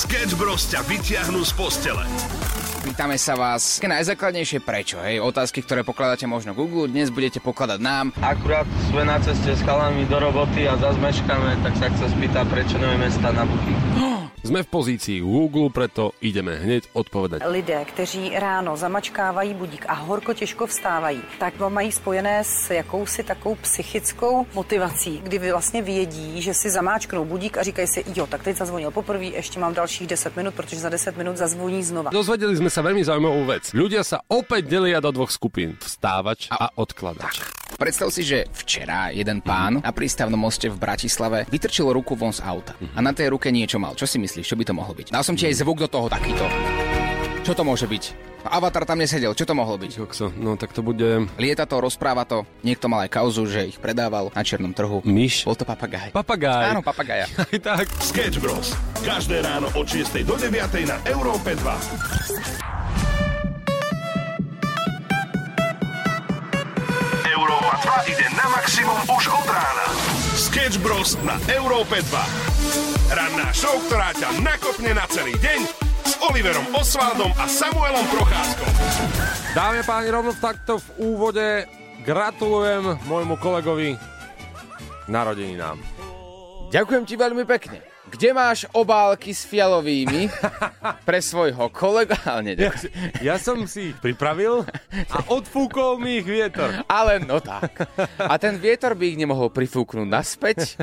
Sketch Bros ťa vyťahnú z postele. Pýtame sa vás najzákladnejšie prečo, hej? Otázky, ktoré pokladáte možno Google, dnes budete pokladať nám. Akurát sme na ceste s chalami do roboty a zazmeškáme, tak sa chce spýtať, prečo nevieme stať na booking. Sme v pozícii Google, preto ideme hneď odpovedať. Lidé, kteří ráno zamačkávají budík a horko těžko vstávají, tak to mají spojené s jakousi takovou psychickou motivací, kdy vlastně vědí, že si zamáčknou budík a říkají si, jo, tak teď zazvonil poprvé, ještě mám dalších 10 minut, protože za 10 minut zazvoní znova. Dozvedeli sme sa veľmi zaujímavú vec. Ľudia sa opäť delia do dvoch skupín. Vstávač a odkladač. Predstav si, že včera jeden pán na prístavnom moste v Bratislave vytrčil ruku von z auta a na tej ruke niečo mal. Čo si myslíš, čo by to mohlo byť? Dal som ti aj zvuk do toho takýto. Čo to môže byť? Avatar tam nesedel, čo to mohlo byť? Kokso, no tak to bude Lieta to, rozpráva to, niekto mal aj kauzu, že ich predával na černom trhu. myš. Bol to papagaj. Papagáj. Áno, papagaja. Aj tak. Sketch Bros. Každé ráno od 6 do 9 na Európe 2. 2 ide na maximum už od rána. Sketch Bros. na Európe 2. Ranná show, ktorá ťa nakopne na celý deň s Oliverom Osvaldom a Samuelom Procházkom. Dámy a páni, rovno takto v úvode gratulujem môjmu kolegovi narodeninám. Ďakujem ti veľmi pekne. Kde máš obálky s fialovými pre svojho kolega? Ale Ja, ja som si ich pripravil a odfúkol mi ich vietor. Ale no tak. A ten vietor by ich nemohol prifúknuť naspäť?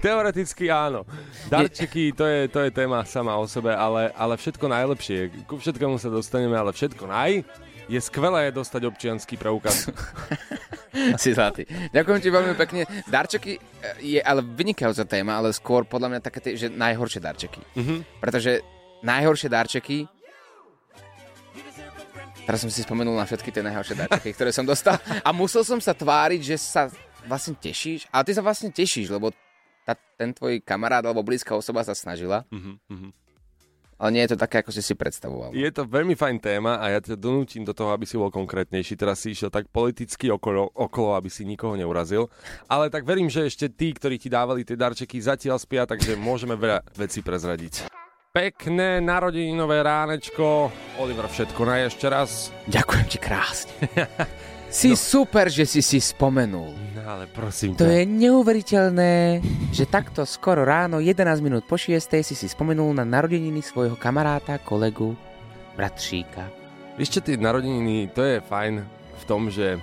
Teoreticky áno. Darčeky, to je, to je téma sama o sebe, ale, ale všetko najlepšie. Ku všetkému sa dostaneme, ale všetko naj je skvelé dostať občianský preukaz. Si zlatý. Ďakujem ti veľmi pekne. Darčeky e, je ale vynikajúca téma, ale skôr podľa mňa také, tie, že najhoršie darčeky. Mm-hmm. Pretože najhoršie darčeky Teraz som si spomenul na všetky tie najhoršie darčeky, ktoré som dostal. A musel som sa tváriť, že sa vlastne tešíš. Ale ty sa vlastne tešíš, lebo tá, ten tvoj kamarát alebo blízka osoba sa snažila. Mm-hmm. Ale nie je to také, ako si si predstavoval. Je to veľmi fajn téma a ja ťa donútim do toho, aby si bol konkrétnejší. Teraz si išiel tak politicky okolo, okolo, aby si nikoho neurazil. Ale tak verím, že ešte tí, ktorí ti dávali tie darčeky, zatiaľ spia, takže môžeme veľa vecí prezradiť. Pekné narodeninové ránečko. Oliver, všetko na ešte raz. Ďakujem ti krásne. si no. super, že si si spomenul. No ale prosím To ťa. je neuveriteľné, že takto skoro ráno, 11 minút po 6. si si spomenul na narodeniny svojho kamaráta, kolegu, bratříka. Vieš čo, tie narodeniny, to je fajn v tom, že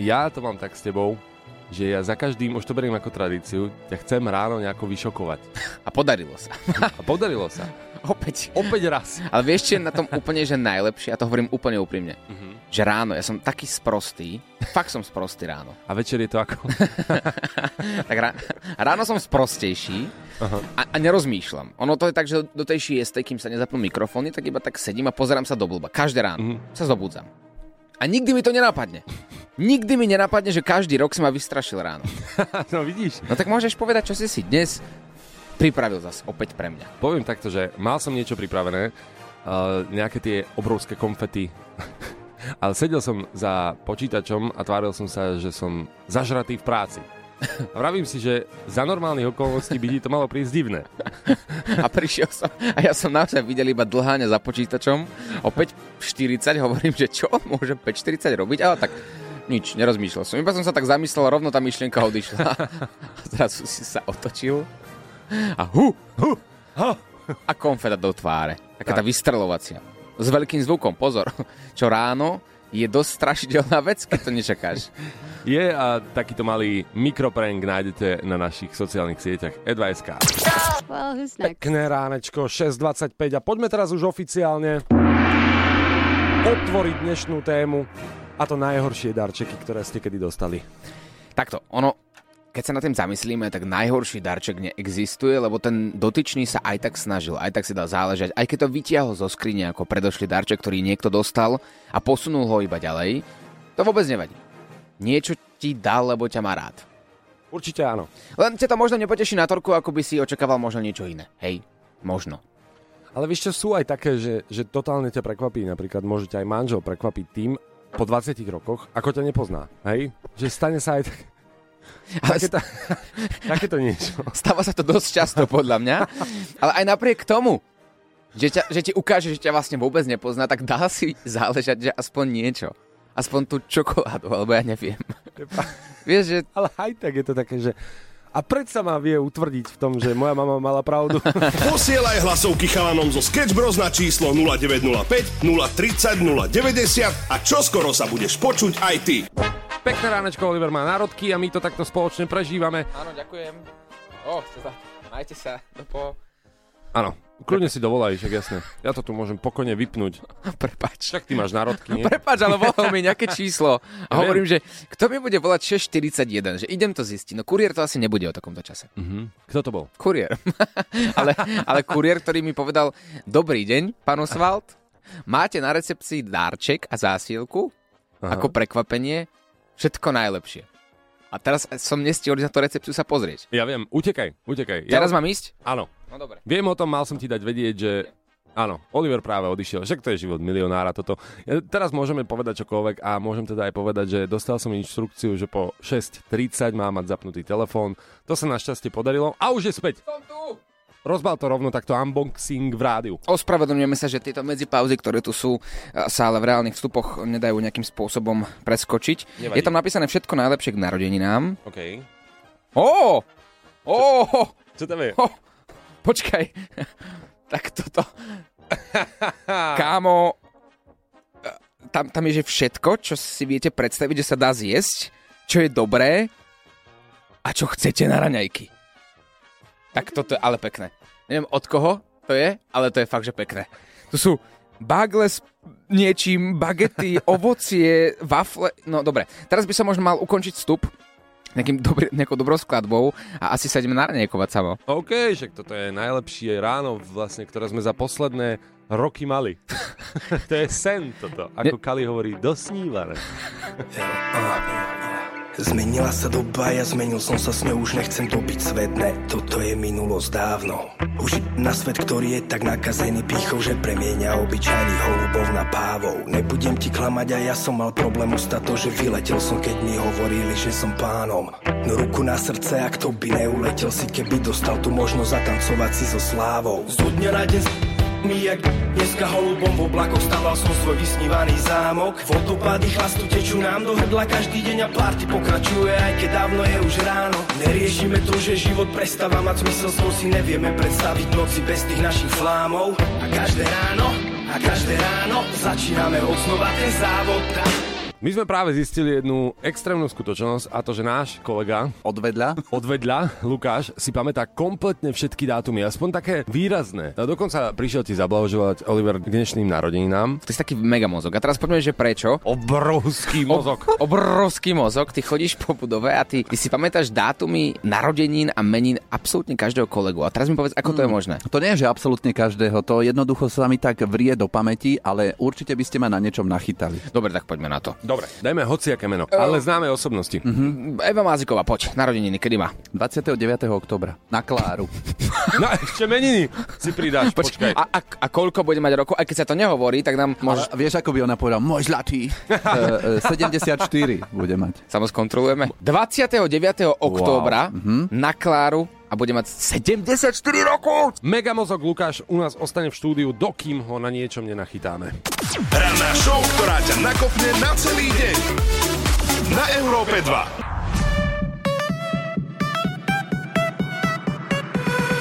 ja to mám tak s tebou, že ja za každým, už to beriem ako tradíciu, ťa chcem ráno nejako vyšokovať. A podarilo sa. A podarilo sa. Opäť. Opäť raz. Ale vieš, čo je na tom úplne, že najlepšie, a to hovorím úplne úprimne, že ráno, ja som taký sprostý, fakt som sprostý ráno. A večer je to ako? Tak rá, ráno som sprostejší a, a nerozmýšľam. Ono to je tak, že do tej šiestej, kým sa nezapnú mikrofóny, tak iba tak sedím a pozerám sa do blba. Každé ráno sa zobudzam. A nikdy mi to nenapadne. Nikdy mi nenapadne, že každý rok si ma vystrašil ráno. no vidíš. No tak môžeš povedať, čo si si dnes pripravil zas opäť pre mňa. Poviem takto, že mal som niečo pripravené, uh, nejaké tie obrovské konfety, ale sedel som za počítačom a tváril som sa, že som zažratý v práci. A vravím si, že za normálnych okolností by ti to malo prísť divné. A prišiel som a ja som naozaj videl iba dlháňa za počítačom. O 5.40 hovorím, že čo môže 5.40 robiť, ale tak nič, nerozmýšľal som. Iba som sa tak zamyslel, rovno tá myšlienka odišla. A zrazu si sa otočil a hu, hu, ho, a konfeta do tváre. Taká tá Tak. vystrelovacia. S veľkým zvukom, pozor. Čo ráno je dosť strašidelná vec, keď to nečakáš. Je a takýto malý mikroprank nájdete na našich sociálnych sieťach e2.sk. Well? Pekné ránečko, 6.25 a poďme teraz už oficiálne otvoriť dnešnú tému a to najhoršie darčeky, ktoré ste kedy dostali. Takto, ono, keď sa na tým zamyslíme, tak najhorší darček neexistuje, lebo ten dotyčný sa aj tak snažil, aj tak si dal záležať, aj keď to vytiahol zo skrine ako predošlý darček, ktorý niekto dostal a posunul ho iba ďalej, to vôbec nevadí. Niečo ti dal, lebo ťa má rád. Určite áno. Len ťa to možno nepoteší na torku, ako by si očakával možno niečo iné. Hej, možno. Ale vieš čo, sú aj také, že, že totálne ťa prekvapí. Napríklad môže ťa aj manžel prekvapiť tým po 20 rokoch, ako ťa nepozná. Hej? Že stane sa aj tak... Ale Takéto, takéto niečo. Stáva sa to dosť často, podľa mňa. Ale aj napriek tomu že, ťa, že ti ukáže, že ťa vlastne vôbec nepozná, tak dá si záležať, že aspoň niečo. Aspoň tú čokoládu, alebo ja neviem. Vieš, že Ale aj tak je to také, že a predsa ma vie utvrdiť v tom, že moja mama mala pravdu. Posielaj hlasovky chalanom zo Sketch Bros na číslo 0905 030 090 a čoskoro sa budeš počuť aj ty. Pekné ránečko, Oliver má národky a my to takto spoločne prežívame. Áno, ďakujem. O, sa, majte sa. Do po... Áno, kľudne si dovolaj, však jasné. Ja to tu môžem pokojne vypnúť. Prepač. Však ty máš národky, nie? Prepač, ale volal mi nejaké číslo. A Ja hovorím, že kto mi bude volať 641, že idem to zistiť. No kuriér to asi nebude o takomto čase. Mhm. Kto to bol? Kuriér. ale, ale kuriér, ktorý mi povedal, dobrý deň, pán Oswald, máte na recepcii dárček a zásielku, Aha. ako prekvapenie, všetko najlepšie. A teraz som nestihol na tú recepciu sa pozrieť. Ja viem, utekaj, utekaj. Teraz ja... mám ísť? Áno, No dobre. viem o tom, mal som ti dať vedieť, že Áno, Oliver práve odišiel, však to je život milionára toto. Ja, teraz môžeme povedať čokoľvek a môžem teda aj povedať, že dostal som inštrukciu, že po 6.30 má mať zapnutý telefón. To sa našťastie podarilo a už je späť. Som tu! Rozbal to rovno takto unboxing v rádiu. Ospravedlňujeme sa, že tieto medzipauzy, ktoré tu sú, sa ale v reálnych vstupoch nedajú nejakým spôsobom preskočiť. Nevadí. Je tam napísané všetko najlepšie k narodeninám. OK. Ó! Ó! Čo tam je? Ho, počkaj. tak toto. Kámo, e, tam, tam je že všetko, čo si viete predstaviť, že sa dá zjesť, čo je dobré a čo chcete na raňajky. Tak toto je ale pekné. Neviem od koho to je, ale to je fakt, že pekné. Tu sú bagle s niečím, bagety, ovocie, wafle. No dobre, teraz by som možno mal ukončiť vstup nejakým dobrý, nejakou dobrou skladbou a asi sa ideme naranejkovať samo. OK, však toto je najlepšie ráno, vlastne, ktoré sme za posledné roky mali. to je sen toto. Ako Kali hovorí, dosnívané. Zmenila sa doba, ja zmenil som sa s ňou, už nechcem dobiť svet, ne, toto je minulosť dávno. Už na svet, ktorý je tak nakazený pýchou, že premieňa obyčajných holubov na pávov. Nebudem ti klamať a ja som mal problém ustať to, že vyletel som, keď mi hovorili, že som pánom. No ruku na srdce, ak to by neuletel si, keby dostal tu možnosť zatancovať si so slávou. Z dňa na deň jak dneska holubom v oblakoch staval som svoj vysnívaný zámok. Vodopády chlastu tečú nám do hrdla každý deň a party pokračuje aj keď dávno je už ráno. Neriešime to, že život prestáva mať zmysel som si nevieme predstaviť noci bez tých našich flámov. A každé ráno, a každé ráno začíname od znova ten závod My sme práve zistili jednu extrémnu skutočnosť a to, že náš kolega Odvedľa? odvedľa, Lukáš, si pamätá kompletne všetky dátumy, aspoň také výrazné. A dokonca prišiel ti zablahožovať Oliver k dnešným narodeninám. To je taký mega mozog. A teraz poďme, že prečo? Obrovský mozog. Obrovský mozog, ty chodíš po budove a ty, ty si pamätáš dátumy narodenín a menín absolútne každého kolegu. A teraz mi povedz, ako to je možné. To nie je, že absolútne každého, to jednoducho sa mi tak vrie do pamäti, ale určite by ste ma na niečom nachytali. Dobre, tak poďme na to. Dobre, dajme hociaké meno, ale známe osobnosti. Eva Máziková, poď, narodeniny, kedy má? 29. oktobra. Na Kláru. No ešte meniny si pridáš, počkaj. A, a, a koľko bude mať rokov? Aj keď sa to nehovorí, tak nám Ale môžeš... vieš, ako by ona povedala? Môj zlatý. E, e, 74 bude mať. Sa mu skontrolujeme. 29. októbra na Kláru a bude mať 74 rokov! Megamozog Lukáš u nás ostane v štúdiu, dokým ho na niečom nenachytáme. Ranná show, ktorá ťa nakopne na celý deň. Na Európe 2.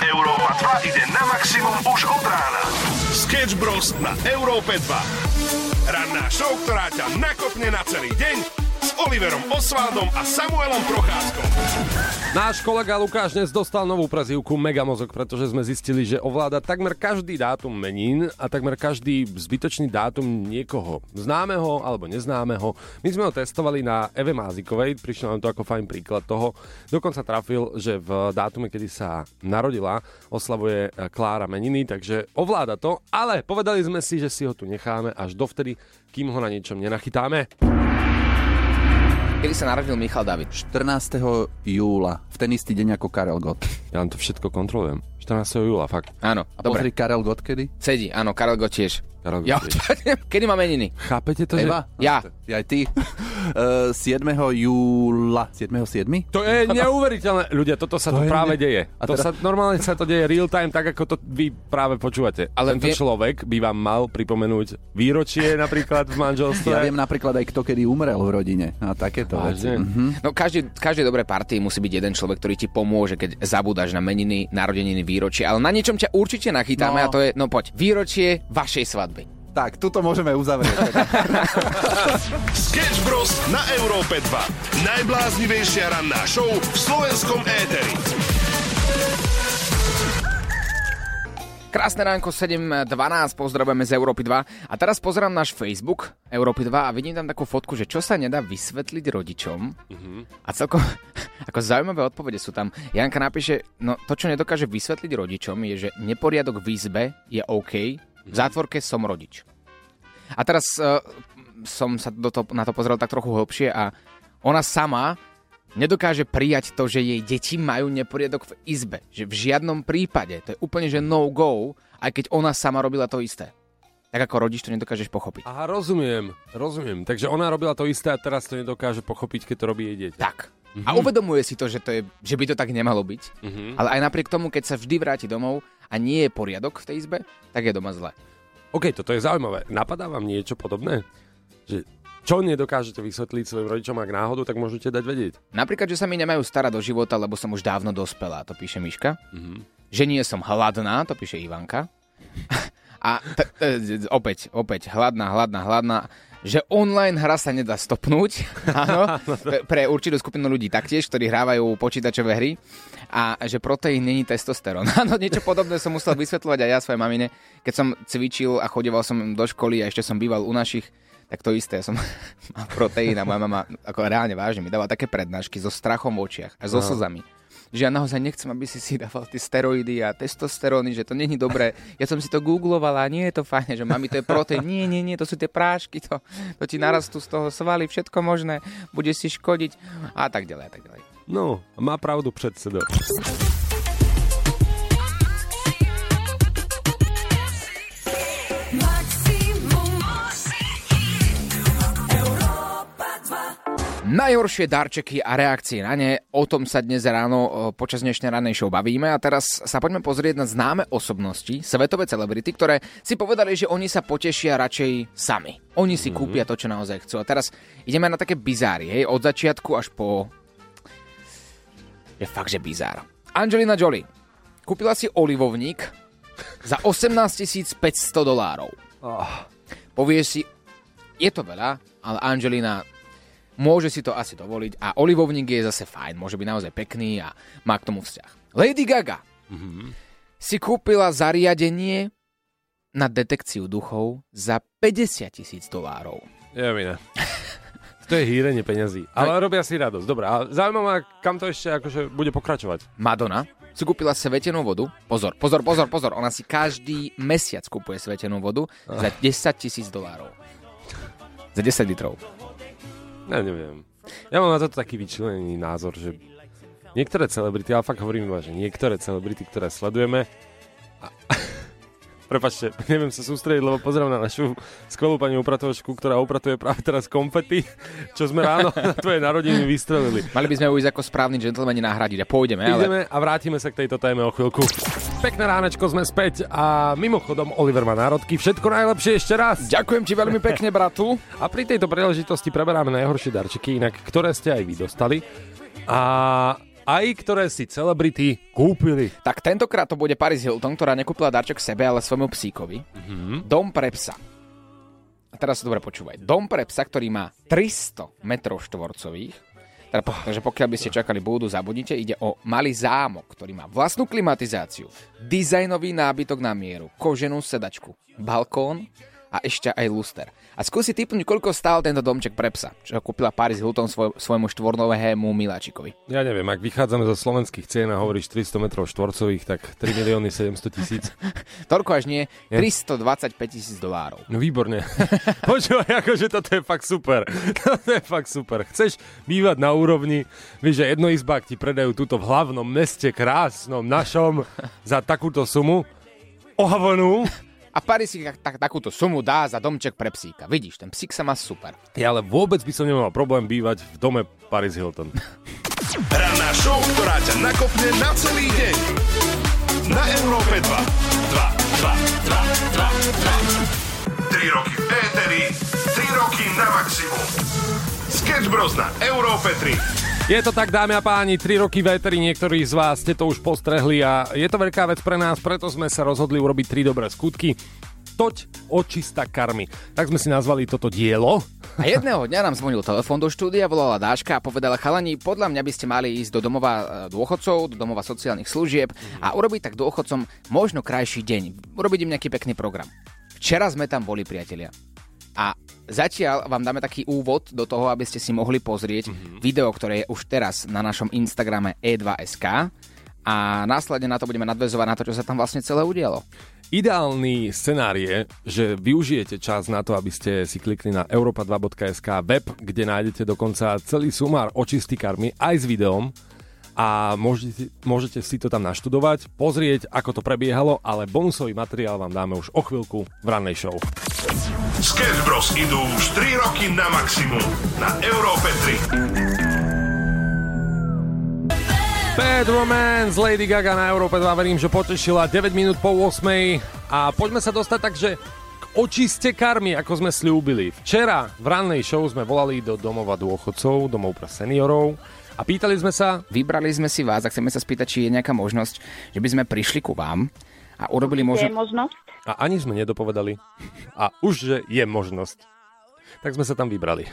Európa 2 ide na maximum už od rána. Sketch Bros. na Európe 2. Ranná show, ktorá ťa nakopne na celý deň s Oliverom Osvaldom a Samuelom Procházkom. Náš kolega Lukáš dnes dostal novú prezývku Megamozog, pretože sme zistili, že ovláda takmer každý dátum menín a takmer každý zbytočný dátum niekoho známeho alebo neznámeho. My sme ho testovali na Eve Mázikovej, prišlo nám to ako fajn príklad toho. Dokonca trafil, že v dátume, kedy sa narodila, oslavuje eh, Klára meniny, takže ovláda to, ale povedali sme si, že si ho tu necháme až dovtedy, kým ho na niečom nenachytáme. Kedy sa narodil Michal David? 14. júla, v ten istý deň ako Karel Gott. Ja vám to všetko kontrolujem. 14. júla, fakt. Áno, A dobre. pozri Karel Gott kedy? Sedí, áno, Karel Gott tiež. Karol Ja, kedy máme meniny? Chápete to, Eva? že... Ja. Ja aj ty. Uh, 7. júla. 7.7. To je neuveriteľné. Ľudia, toto sa To tu práve ne- deje. A To teda- sa, normálne sa to deje real time, tak ako to vy práve počúvate. Ale Tento vie- človek by vám mal pripomenúť výročie napríklad v manželstve. Ja viem napríklad aj kto kedy umrel v rodine. A takéto veci. Mhm. No každý, každej dobrej partii musí byť jeden človek, ktorý ti pomôže, keď zabúdaš na meniny, narodeniny, výročie. Ale na niečom ťa určite nachytáme No. a to je, no poď, výročie vašej svadby. Tak, tuto môžeme uzavrieť. Sketch Bros. na Európe 2. Najbláznivejšia ranná show v slovenskom éteri. Krásne ránko 7.12, pozdravujeme z Európy 2. A teraz pozerám náš Facebook Európy 2 a vidím tam takú fotku, že čo sa nedá vysvetliť rodičom. A celkom ako zaujímavé odpovede sú tam. Janka napíše, no to, čo nedokáže vysvetliť rodičom, je, že neporiadok v izbe je OK, v zátvorke som rodič. A teraz uh, som sa do to, na to pozrel tak trochu hlbšie a ona sama nedokáže prijať to, že jej deti majú neporiadok v izbe. Že v žiadnom prípade. To je úplne, že no go, aj keď ona sama robila to isté. Tak ako rodič to nedokážeš pochopiť. Aha, rozumiem, rozumiem. Takže ona robila to isté a teraz to nedokáže pochopiť, keď to robí jej dieťa. Tak. A uvedomuje si to, že, to je, že by to tak nemalo byť. Mhm. Ale aj napriek tomu, keď sa vždy vráti domov a nie je poriadok v tej izbe, tak je doma zle. OK, toto je zaujímavé. Napadá vám niečo podobné? Že čo nedokážete vysvetliť svojim rodičom, ak náhodou, tak môžete dať vedieť. Napríklad, že sa mi nemajú starať do života, lebo som už dávno dospelá, to píše Miška. Mhm. Že nie som hladná, to píše Ivanka. A t- t- opäť, opäť, hladná, hladná, hladná. Že online hra sa nedá stopnúť, áno, pre- určitú skupinu ľudí taktiež, ktorí hrávajú počítačové hry. A že proteín není testosterón. Áno, niečo podobné som musel vysvetľovať aj ja svojej mamine, keď som cvičil a chodeval som do školy a ešte som býval u našich, tak to isté, som mal proteín a moja mama ako reálne vážne mi dávala také prednášky so strachom v očiach a so slzami že ja naozaj nechcem, aby si si dával tie steroidy a testosteróny, že to není dobré. Ja som si to googlovala nie je to fajn, že mami, to je proteín. Nie, nie, nie, to sú tie prášky, to, to ti narastú z toho svaly, všetko možné, bude si škodiť a tak ďalej, a tak ďalej. No, má pravdu predseda. Najhoršie darčeky a reakcie na ne, o tom sa dnes ráno počas dnešnej ranej show bavíme a teraz sa poďme pozrieť na známe osobnosti, svetové celebrity, ktoré si povedali, že oni sa potešia radšej sami. Oni si kúpia to, čo naozaj chcú. A teraz ideme na také bizáry, hej, od začiatku až po... Je fakt, že bizár. Angelina Jolie kúpila si olivovník za 18 500 dolárov. Povieš si, je to veľa, ale Angelina môže si to asi dovoliť a olivovník je zase fajn, môže byť naozaj pekný a má k tomu vzťah. Lady Gaga si kúpila zariadenie na detekciu duchov za 50 tisíc dolárov. Viem. To je hýrenie peňazí. Ale robia si radosť. Dobre, a zaujímavé, kam to ešte akože bude pokračovať. Madonna si kúpila svetenú vodu. Pozor, pozor, pozor, pozor. Ona si každý mesiac kúpuje svetenú vodu za 10 tisíc dolárov. Za 10 litrov. Ja neviem. Ja mám na to taký vyčlenený názor, že niektoré celebrity, ale fakt hovorím iba, že niektoré celebrity, ktoré sledujeme a... Prepačte, neviem sa sústrediť, lebo pozerám na našu skvelú pani upratovačku, ktorá upratuje práve teraz konfety, čo sme ráno na tvoje narodiny vystrelili. Mali by sme ju ísť ako správni džentlmeni nahradiť a pôjdeme, ale... Ideme a vrátime sa k tejto téme o chvíľku. Pekné ránečko sme späť a mimochodom Oliver má národky. Všetko najlepšie ešte raz. Ďakujem ti veľmi pekne, bratu. A pri tejto príležitosti preberáme najhoršie darčeky, inak ktoré ste aj vy dostali. A aj ktoré si celebrity kúpili. Tak tentokrát to bude Paris Hilton, ktorá nekúpila darček sebe, ale svojmu psíkovi. Mm-hmm. Dom pre psa. A teraz sa dobre počúvaj. Dom pre psa, ktorý má 300 metrov štvorcových, takže pokiaľ by ste čakali, budú zabudnite, ide o malý zámok, ktorý má vlastnú klimatizáciu, dizajnový nábytok na mieru, koženú sedačku, balkón a ešte aj luster. A skúsi typnúť, koľko stál tento domček pre psa, čo kúpila Paris Hilton svoj, svojmu štvornovému miláčikovi. Ja neviem, ak vychádzame zo slovenských cien a hovoríš 300 metrov štvorcových, tak 3 milióny 700 tisíc. Toľko až nie, Je? 325 tisíc dolárov. No výborne. Počúvaj, akože toto je fakt super. Toto je fakt super. Chceš bývať na úrovni, vieš, že jednoizbák ti predajú túto v hlavnom meste krásnom našom za takúto sumu, ohavonú, A Paris si tak, tak, takúto sumu dá za domček pre psíka. Vidíš, ten psík sa má super. Ja ale vôbec by som nemal problém bývať v dome Paris Hilton. Ranná show, ktorá ťa nakopne na celý deň. Na Európe 2. 2, 2, 2, 2, 2. 3 roky v éteri, 3 roky na maximum. Sketch Bros na Európe 3. Je to tak, dámy a páni, 3 roky veteri, niektorí z vás ste to už postrehli a je to veľká vec pre nás, preto sme sa rozhodli urobiť 3 dobré skutky. Toť očista karmy. Tak sme si nazvali toto dielo. A jedného dňa nám zvonil telefón do štúdia, volala Dáška a povedala chalani, podľa mňa by ste mali ísť do domova e, dôchodcov, do domova sociálnych služieb a urobiť tak dôchodcom možno krajší deň. Urobiť im nejaký pekný program. Včera sme tam boli, priatelia. A zatiaľ vám dáme taký úvod do toho, aby ste si mohli pozrieť mm-hmm. video, ktoré je už teraz na našom Instagrame e2sk a následne na to budeme nadvezovať na to, čo sa tam vlastne celé udialo. Ideálny scenár je, že využijete čas na to, aby ste si klikli na europa2.sk web, kde nájdete dokonca celý sumár očistý karmy aj s videom a môžete, môžete si to tam naštudovať, pozrieť, ako to prebiehalo, ale bonusový materiál vám dáme už o chvíľku v rannej show. Sketch Bros. idú už 3 roky na maximum. Na Európe 3. Bad Romance, Lady Gaga na Európe 2, verím, že potešila 9 minút po 8 a poďme sa dostať takže k očiste karmy, ako sme slúbili. Včera v rannej show sme volali do domova dôchodcov, domov pre seniorov a pýtali sme sa... Vybrali sme si vás a chceme sa spýtať, či je nejaká možnosť, že by sme prišli ku vám a urobili možno... Je možnosť? A ani sme nedopovedali. A už, že je možnosť. Tak sme sa tam vybrali.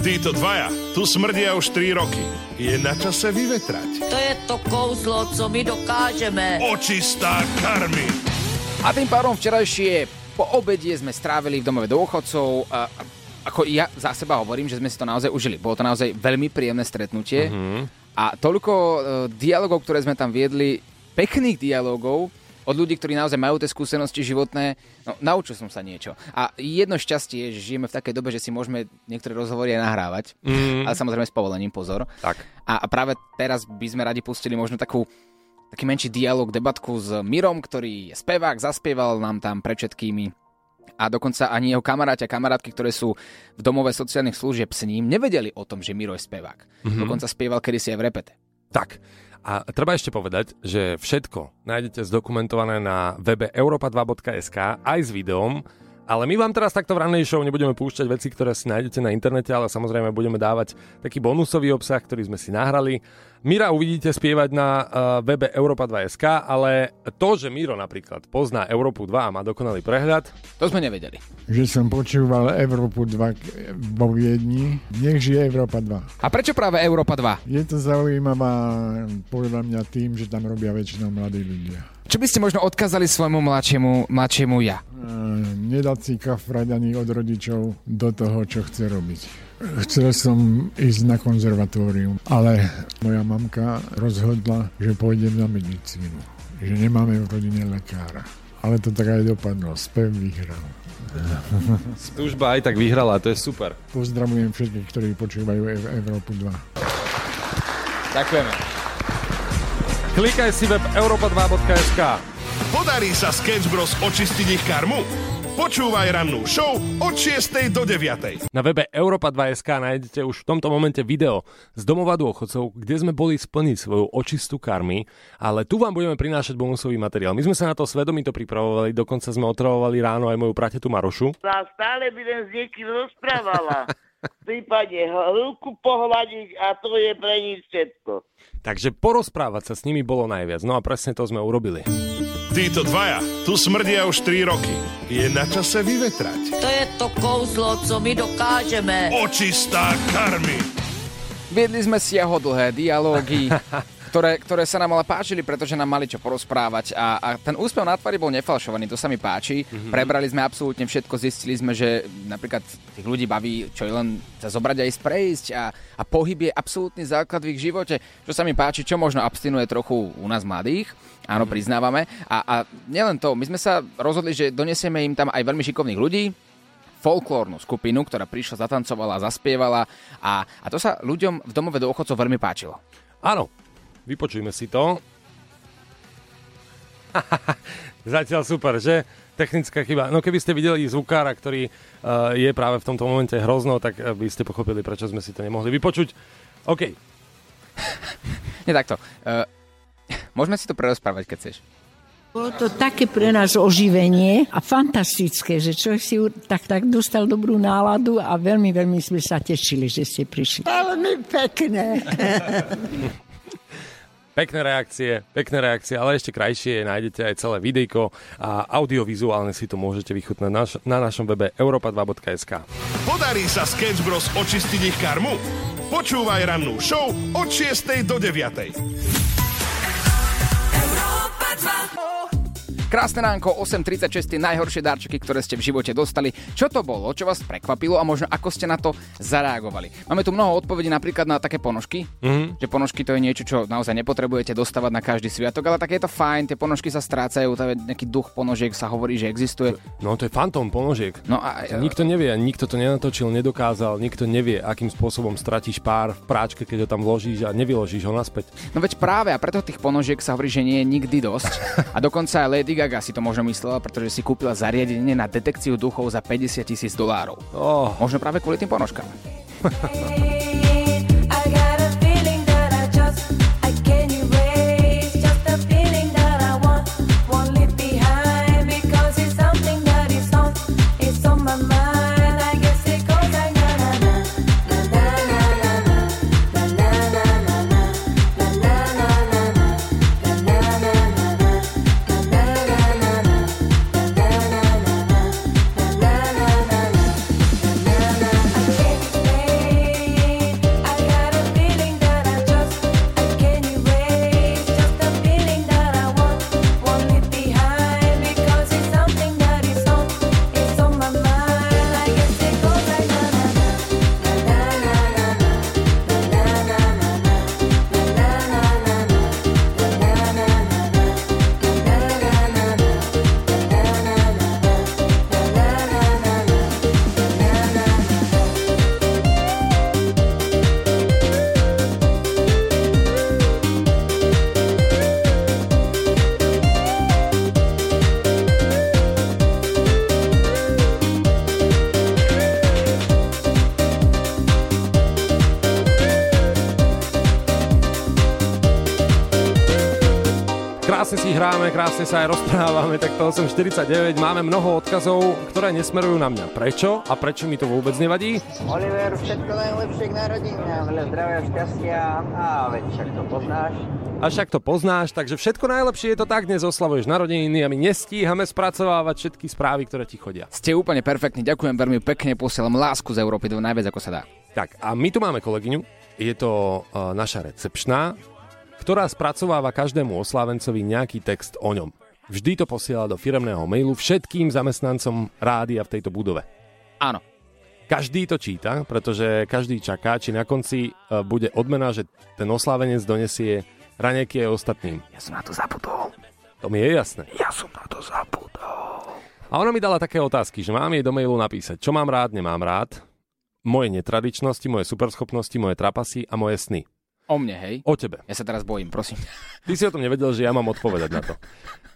Títo dvaja tu smrdia už 3 roky. Je na čase vyvetrať. To je to kouzlo, co my dokážeme. Očistá karmy. A tým pádom včerajšie po obedie sme strávili v domove dôchodcov. A, ako ja za seba hovorím, že sme si to naozaj užili. Bolo to naozaj veľmi príjemné stretnutie. Mhm. A toľko e, dialogov, ktoré sme tam viedli, pekných dialogov, od ľudí, ktorí naozaj majú tie skúsenosti životné, no naučil som sa niečo. A jedno šťastie je, že žijeme v takej dobe, že si môžeme niektoré rozhovory aj nahrávať, Mm. ale samozrejme s povolením, pozor. Tak. A, a práve teraz by sme radi pustili možno takú taký menší dialog, debatku s Mirom, ktorý je spevák, zaspieval nám tam pred všetkými a dokonca ani jeho kamaráti a kamarátky, ktoré sú v domove sociálnych služieb s ním, nevedeli o tom, že Miro je spevák. Mhm. Dokonca spieval kedysi aj v repete. Tak. A treba ešte povedať, že všetko nájdete zdokumentované na webe europa2.sk aj s videom, ale my vám teraz takto v rannej show nebudeme púšťať veci, ktoré si nájdete na internete, ale samozrejme budeme dávať taký bonusový obsah, ktorý sme si nahrali. Mira uvidíte spievať na uh, webe Europa2.sk, ale to, že Miro napríklad pozná Európu 2 a má dokonalý prehľad, To sme nevedeli. že som počúval Európu 2 k- vo Viedni. Nech žije Európa 2. A prečo práve Európa 2? Je to zaujímavá podľa mňa tým, že tam robia väčšinou mladí ľudia. Čo by ste možno odkázali svojmu mladšiemu, mladšiemu ja? E, nedať si kafrať ani od rodičov do toho, čo chce robiť. Chcel som ísť na konzervatórium, ale moja mamka rozhodla, že pôjdem na medicínu. Že nemáme v rodine lekára. Ale to tak aj dopadlo. Spev vyhral. služba aj tak vyhrala, to je super. Pozdravujem všetkých, ktorí počúvajú Ev- Európu 2. Ďakujeme. Klikaj si web europa2.sk. Podarí sa Sketch Bros očistiť ich karmu? Počúvaj rannú show od 6. do 9. Na webe Europa2.sk nájdete už v tomto momente video z domova dôchodcov, kde sme boli splniť svoju očistú karmy, ale tu vám budeme prinášať bonusový materiál. My sme sa na to svedomito pripravovali, dokonca sme otravovali ráno aj moju pratetu Marošu. A stále by len s niekým rozprávala. V prípade ruku pohľadiť a to je pre nich všetko. Takže porozprávať sa s nimi bolo najviac. No a presne to sme urobili. Títo dvaja tu smrdia už 3 roky. Je na čase vyvetrať. To je to kouzlo, co my dokážeme. Očistá karmy. Viedli sme siahodlhé dialógy, ktoré, ktoré sa nám ale páčili, pretože nám mali čo porozprávať a, a ten úspev na tvári bol nefalšovaný, to sa mi páči. Mm-hmm. Prebrali sme absolútne všetko, zistili sme, že napríklad tých ľudí baví, čo je len sa zobrať a ísť prejsť a, a pohyb je absolútny základ v ich živote, čo sa mi páči, čo možno abstinuje trochu u nás mladých, áno, priznávame. A, a nielen to, my sme sa rozhodli, že donesieme im tam aj veľmi šikovných ľudí, folklórnu skupinu, ktorá prišla, zatancovala, zaspievala a, a to sa ľuďom v domove dôchodcov veľmi páčilo. Áno, vypočujme si to. Zatiaľ super, že? Technická chyba. No keby ste videli zvukára, ktorý uh, je práve v tomto momente hrozno, tak uh, by ste pochopili, prečo sme si to nemohli vypočuť. OK. Nie takto. Uh, môžeme si to prerozprávať, keď chceš. Bolo to také pre nás oživenie a fantastické, že človek si u- tak, tak dostal dobrú náladu a veľmi, veľmi sme sa tešili, že ste prišli. Veľmi pekné. Pekné reakcie, pekné reakcie, ale ešte krajšie nájdete aj celé videjko a audiovizuálne si to môžete vychutnať na, naš- na našom webe europa2.sk. Podarí sa Sketch Bros očistiť ich karmu? Počúvaj rannú show od 6. do 9. Krásne ránko, 8.36, tie najhoršie darčeky, ktoré ste v živote dostali. Čo to bolo, čo vás prekvapilo a možno ako ste na to zareagovali? Máme tu mnoho odpovedí napríklad na také ponožky, Mhm. že ponožky to je niečo, čo naozaj nepotrebujete dostávať na každý sviatok, ale tak je to fajn, tie ponožky sa strácajú, je nejaký duch ponožiek sa hovorí, že existuje. No to je fantóm ponožiek. No a, To nikto nevie, nikto to nenatočil, nedokázal, nikto nevie, akým spôsobom stratíš pár v práčke, keď ho tam vložíš a nevyložíš ho naspäť. No veď práve a preto tých ponožiek sa hovorí, že nie je nikdy dosť. A dokonca aj Lady Gaga si to možno myslela, pretože si kúpila zariadenie na detekciu duchov za 50 tisíc dolárov. Oh. Možno práve kvôli tým ponožkám. krásne sa aj rozprávame, tak to 8.49. Máme mnoho odkazov, ktoré nesmerujú na mňa. Prečo? A prečo mi to vôbec nevadí? Oliver, všetko najlepšie k narodeninám, veľa zdravia, šťastia a veď však to poznáš. A však to poznáš, takže všetko najlepšie je to tak, dnes oslavuješ narodeniny a my nestíhame spracovávať všetky správy, ktoré ti chodia. Ste úplne perfektní, ďakujem veľmi pekne, posielam lásku z Európy do najviac ako sa dá. Tak a my tu máme kolegyňu, je to uh, naša recepčná, ktorá spracováva každému oslávencovi nejaký text o ňom. Vždy to posiela do firemného mailu všetkým zamestnancom rádia v tejto budove. Áno. Každý to číta, pretože každý čaká, či na konci uh, bude odmena, že ten oslávenec donesie ranieky aj ostatným. Ja som na to zabudol. To mi je jasné. Ja som na to zabudol. A ona mi dala také otázky, že mám jej do mailu napísať, čo mám rád, nemám rád, moje netradičnosti, moje superschopnosti, moje trapasy a moje sny. O mne, hej? O tebe. Ja sa teraz bojím, prosím. Ty si o tom nevedel, že ja mám odpovedať na to.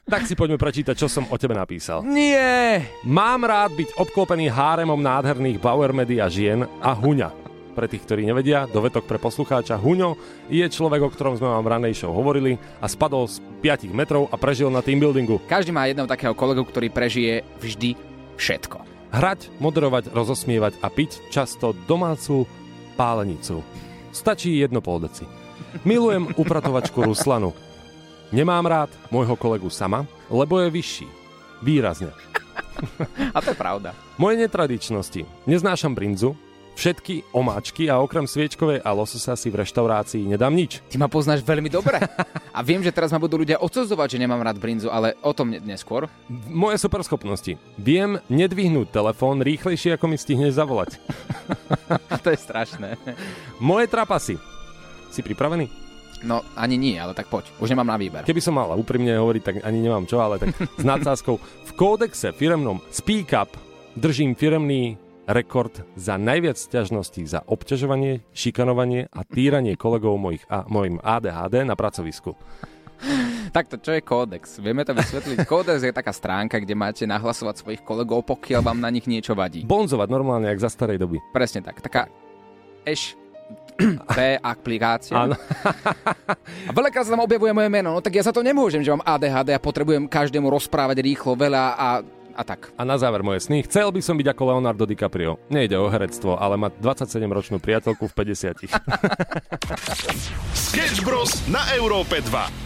Tak si poďme prečítať, čo som o tebe napísal. Nie! Mám rád byť obklopený háremom nádherných Bauer a žien a huňa. Pre tých, ktorí nevedia, dovetok pre poslucháča Huňo je človek, o ktorom sme vám v ranej show hovorili a spadol z 5 metrov a prežil na team buildingu. Každý má jedného takého kolegu, ktorý prežije vždy všetko. Hrať, moderovať, rozosmievať a piť často domácu pálenicu. Stačí jedno pol deci. Milujem upratovačku Ruslanu. Nemám rád môjho kolegu sama, lebo je vyšší. Výrazne. A to je pravda. Moje netradičnosti. Neznášam brinzu, všetky omáčky a okrem sviečkovej a lososa si v reštaurácii nedám nič. Ty ma poznáš veľmi dobre. A viem, že teraz ma budú ľudia odsudzovať, že nemám rád brinzu, ale o tom ne- neskôr. Moje superschopnosti. Viem nedvihnúť telefón rýchlejšie, ako mi stihneš zavolať. to je strašné. Moje trapasy. Si pripravený? No, ani nie, ale tak poď. Už nemám na výber. Keby som mal úprimne hovoriť, tak ani nemám čo, ale tak s nadsázkou. V kódexe firemnom Speak Up držím firemný rekord za najviac sťažností za obťažovanie, šikanovanie a týranie kolegov mojich a, mojim ADHD na pracovisku. Takto, čo je kódex? Vieme to vysvetliť? Kódex je taká stránka, kde máte nahlasovať svojich kolegov, pokiaľ vám na nich niečo vadí. Bonzovať normálne, jak za starej doby. Presne tak. Taká eš P aplikácia. Áno. A veľakrát sa tam objavuje moje meno, no tak ja za to nemôžem, že mám ADHD a potrebujem každému rozprávať rýchlo, veľa a, a tak. A na záver moje sny. Chcel by som byť ako Leonardo DiCaprio. Nejde o herectvo, ale mať 27-ročnú priateľku v 50. Sketch Bros. na Európe 2.